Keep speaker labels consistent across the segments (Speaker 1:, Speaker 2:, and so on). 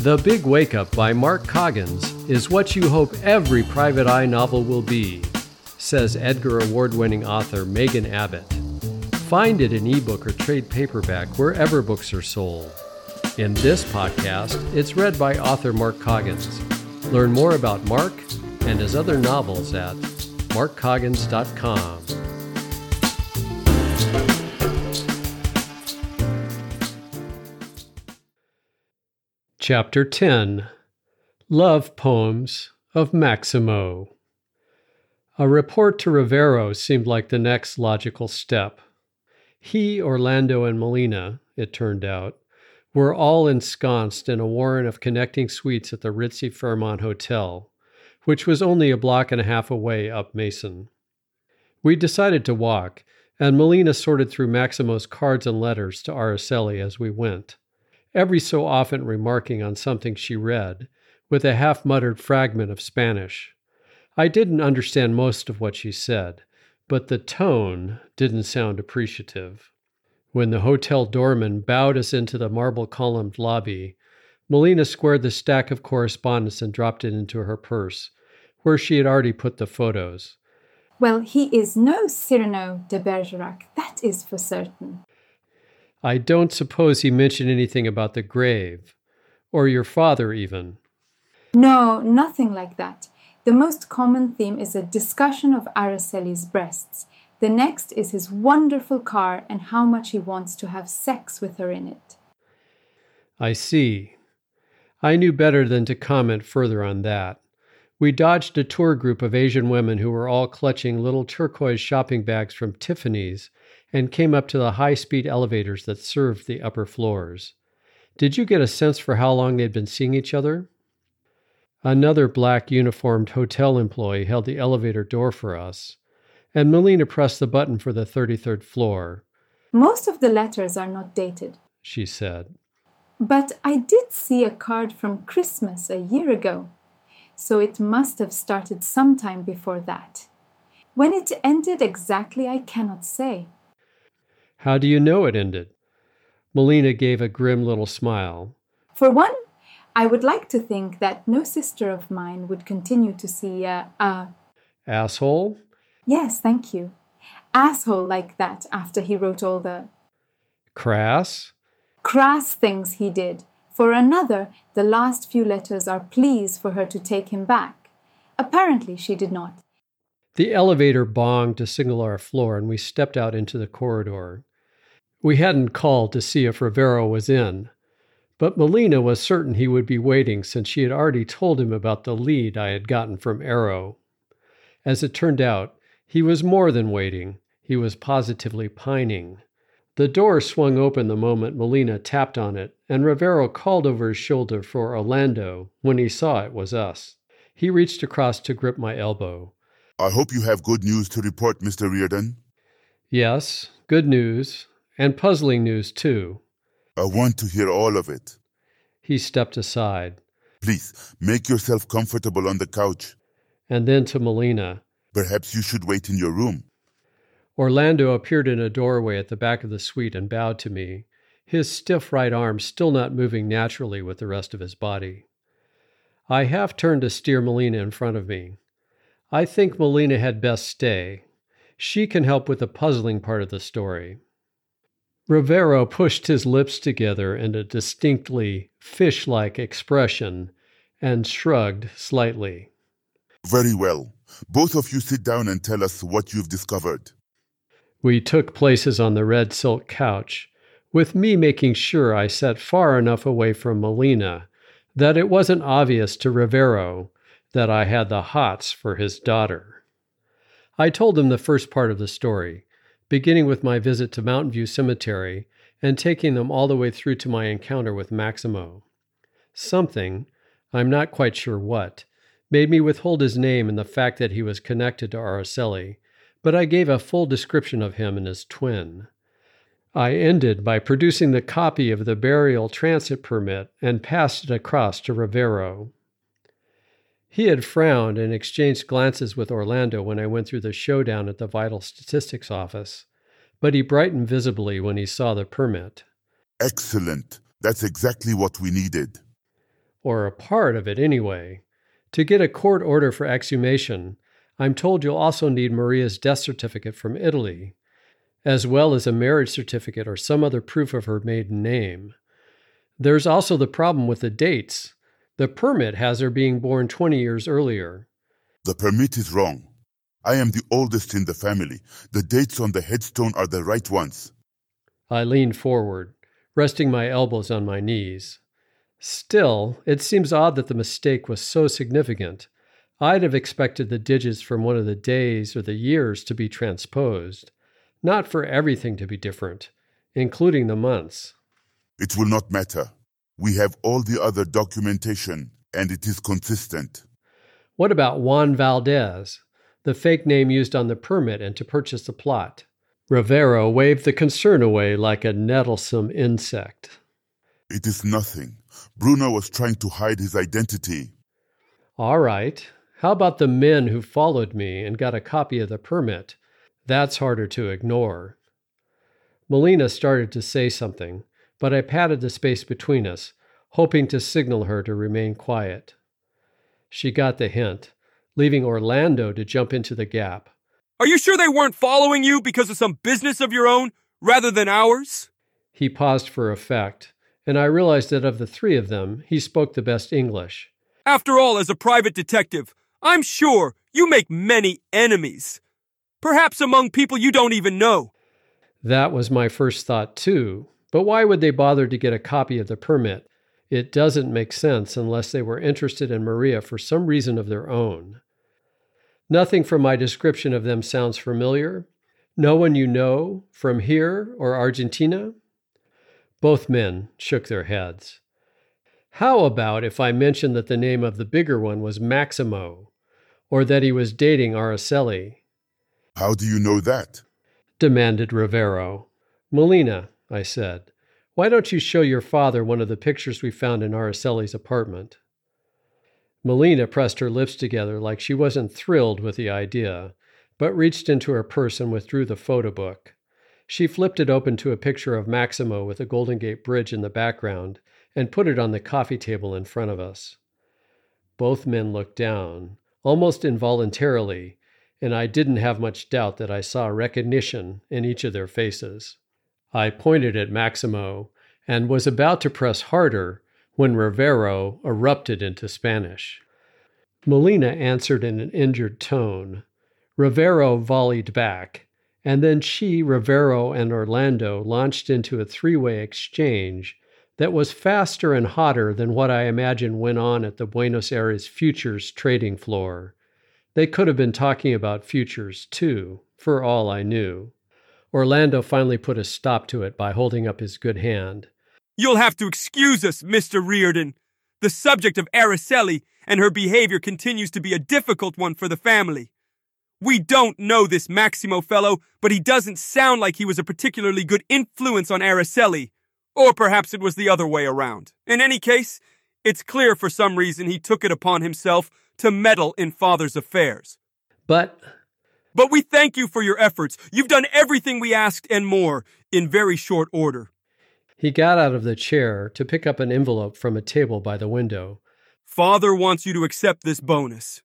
Speaker 1: The Big Wake Up by Mark Coggins is what you hope every private eye novel will be, says Edgar Award winning author Megan Abbott. Find it in ebook or trade paperback wherever books are sold. In this podcast, it's read by author Mark Coggins. Learn more about Mark and his other novels at markcoggins.com. Chapter 10 Love Poems of Maximo. A report to Rivero seemed like the next logical step. He, Orlando, and Melina, it turned out, were all ensconced in a warren of connecting suites at the ritzy Fairmont Hotel, which was only a block and a half away up Mason. We decided to walk, and Molina sorted through Maximo's cards and letters to Araceli as we went every so often remarking on something she read, with a half muttered fragment of Spanish. I didn't understand most of what she said, but the tone didn't sound appreciative. When the hotel doorman bowed us into the marble columned lobby, Melina squared the stack of correspondence and dropped it into her purse, where she had already put the photos.
Speaker 2: Well, he is no Cyrano de Bergerac, that is for certain.
Speaker 1: I don't suppose he mentioned anything about the grave, or your father even.
Speaker 2: No, nothing like that. The most common theme is a discussion of Araceli's breasts. The next is his wonderful car and how much he wants to have sex with her in it.
Speaker 1: I see. I knew better than to comment further on that. We dodged a tour group of Asian women who were all clutching little turquoise shopping bags from Tiffany's and came up to the high speed elevators that served the upper floors. Did you get a sense for how long they'd been seeing each other? Another black uniformed hotel employee held the elevator door for us, and Melina pressed the button for the 33rd floor.
Speaker 2: Most of the letters are not dated,
Speaker 1: she said.
Speaker 2: But I did see a card from Christmas a year ago, so it must have started sometime before that. When it ended exactly, I cannot say.
Speaker 1: How do you know it ended? Melina gave a grim little smile.
Speaker 2: For one, I would like to think that no sister of mine would continue to see a. a
Speaker 1: asshole?
Speaker 2: Yes, thank you. Asshole like that after he wrote all the.
Speaker 1: Crass?
Speaker 2: Crass things he did. For another, the last few letters are pleas for her to take him back. Apparently, she did not.
Speaker 1: The elevator bonged to signal our floor, and we stepped out into the corridor. We hadn't called to see if Rivero was in, but Melina was certain he would be waiting since she had already told him about the lead I had gotten from Arrow. As it turned out, he was more than waiting, he was positively pining. The door swung open the moment Melina tapped on it, and Rivero called over his shoulder for Orlando when he saw it was us. He reached across to grip my elbow.
Speaker 3: I hope you have good news to report, Mr. Riordan.
Speaker 1: Yes, good news. And puzzling news, too.
Speaker 3: I want to hear all of it.
Speaker 1: He stepped aside.
Speaker 3: Please, make yourself comfortable on the couch.
Speaker 1: And then to Melina.
Speaker 3: Perhaps you should wait in your room.
Speaker 1: Orlando appeared in a doorway at the back of the suite and bowed to me, his stiff right arm still not moving naturally with the rest of his body. I half turned to steer Melina in front of me. I think Melina had best stay. She can help with the puzzling part of the story. Rivero pushed his lips together in a distinctly fish like expression and shrugged slightly.
Speaker 3: Very well. Both of you sit down and tell us what you've discovered.
Speaker 1: We took places on the red silk couch, with me making sure I sat far enough away from Melina that it wasn't obvious to Rivero that I had the hots for his daughter. I told him the first part of the story, beginning with my visit to Mountain View Cemetery and taking them all the way through to my encounter with Maximo. Something, I'm not quite sure what, made me withhold his name and the fact that he was connected to Araceli, but I gave a full description of him and his twin. I ended by producing the copy of the burial transit permit and passed it across to Rivero. He had frowned and exchanged glances with Orlando when I went through the showdown at the vital statistics office, but he brightened visibly when he saw the permit.
Speaker 3: Excellent. That's exactly what we needed.
Speaker 1: or a part of it anyway. To get a court order for exhumation, I'm told you'll also need Maria's death certificate from Italy, as well as a marriage certificate or some other proof of her maiden name. There's also the problem with the dates. The permit has her being born 20 years earlier.
Speaker 3: The permit is wrong. I am the oldest in the family. The dates on the headstone are the right ones.
Speaker 1: I leaned forward, resting my elbows on my knees. Still, it seems odd that the mistake was so significant. I'd have expected the digits from one of the days or the years to be transposed, not for everything to be different, including the months.
Speaker 3: It will not matter. We have all the other documentation, and it is consistent.
Speaker 1: What about Juan Valdez, the fake name used on the permit and to purchase the plot? Rivero waved the concern away like a nettlesome insect.
Speaker 3: It is nothing. Bruno was trying to hide his identity.
Speaker 1: All right. How about the men who followed me and got a copy of the permit? That's harder to ignore. Melina started to say something, but I patted the space between us, hoping to signal her to remain quiet. She got the hint, leaving Orlando to jump into the gap.
Speaker 4: Are you sure they weren't following you because of some business of your own rather than ours?
Speaker 1: He paused for effect, and I realized that of the three of them, he spoke the best English.
Speaker 4: After all, as a private detective, I'm sure you make many enemies. Perhaps among people you don't even know.
Speaker 1: That was my first thought, too. But why would they bother to get a copy of the permit? It doesn't make sense unless they were interested in Maria for some reason of their own. Nothing from my description of them sounds familiar. No one you know from here or Argentina? Both men shook their heads. How about if I mentioned that the name of the bigger one was Maximo, or that he was dating Araceli?
Speaker 3: How do you know that?
Speaker 1: demanded Rivero. Melina, I said, why don't you show your father one of the pictures we found in Araceli's apartment? Melina pressed her lips together like she wasn't thrilled with the idea, but reached into her purse and withdrew the photo book. She flipped it open to a picture of Maximo with the Golden Gate Bridge in the background and put it on the coffee table in front of us. Both men looked down, almost involuntarily, and I didn't have much doubt that I saw recognition in each of their faces. I pointed at Maximo and was about to press harder when Rivero erupted into Spanish. Melina answered in an injured tone. Rivero volleyed back, and then she, Rivero, and Orlando launched into a three way exchange that was faster and hotter than what I imagine went on at the Buenos Aires futures trading floor. They could have been talking about futures, too, for all I knew. Orlando finally put a stop to it by holding up his good hand.
Speaker 4: You'll have to excuse us, Mr. Riordan. The subject of Araceli and her behavior continues to be a difficult one for the family. We don't know this Maximo fellow, but he doesn't sound like he was a particularly good influence on Araceli. Or perhaps it was the other way around. In any case, it's clear for some reason he took it upon himself to meddle in father's affairs.
Speaker 1: But
Speaker 4: but we thank you for your efforts. You've done everything we asked and more in very short order.
Speaker 1: He got out of the chair to pick up an envelope from a table by the window.
Speaker 4: Father wants you to accept this bonus.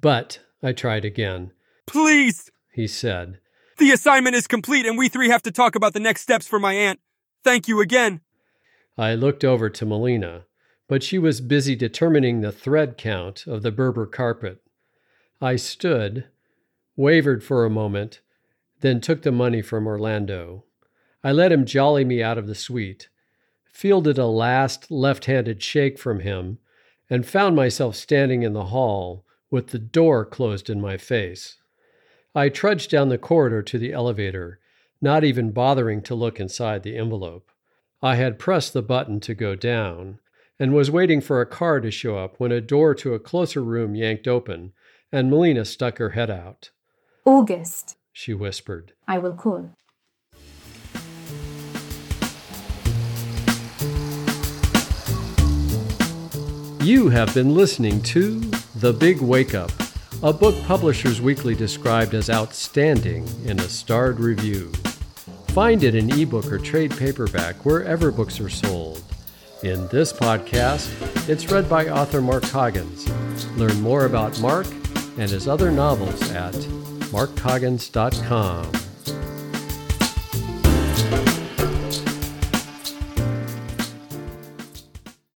Speaker 1: But I tried again.
Speaker 4: Please,
Speaker 1: he said.
Speaker 4: The assignment is complete and we three have to talk about the next steps for my aunt. Thank you again.
Speaker 1: I looked over to Melina, but she was busy determining the thread count of the Berber carpet. I stood, wavered for a moment, then took the money from Orlando. I let him jolly me out of the suite, fielded a last left handed shake from him, and found myself standing in the hall with the door closed in my face. I trudged down the corridor to the elevator, not even bothering to look inside the envelope. I had pressed the button to go down and was waiting for a car to show up when a door to a closer room yanked open and Melina stuck her head out.
Speaker 2: August,
Speaker 1: she whispered.
Speaker 2: I will call.
Speaker 1: You have been listening to The Big Wake Up, a book Publishers Weekly described as outstanding in a starred review. Find it in ebook or trade paperback wherever books are sold. In this podcast, it's read by author Mark Coggins. Learn more about Mark and his other novels at markcoggins.com.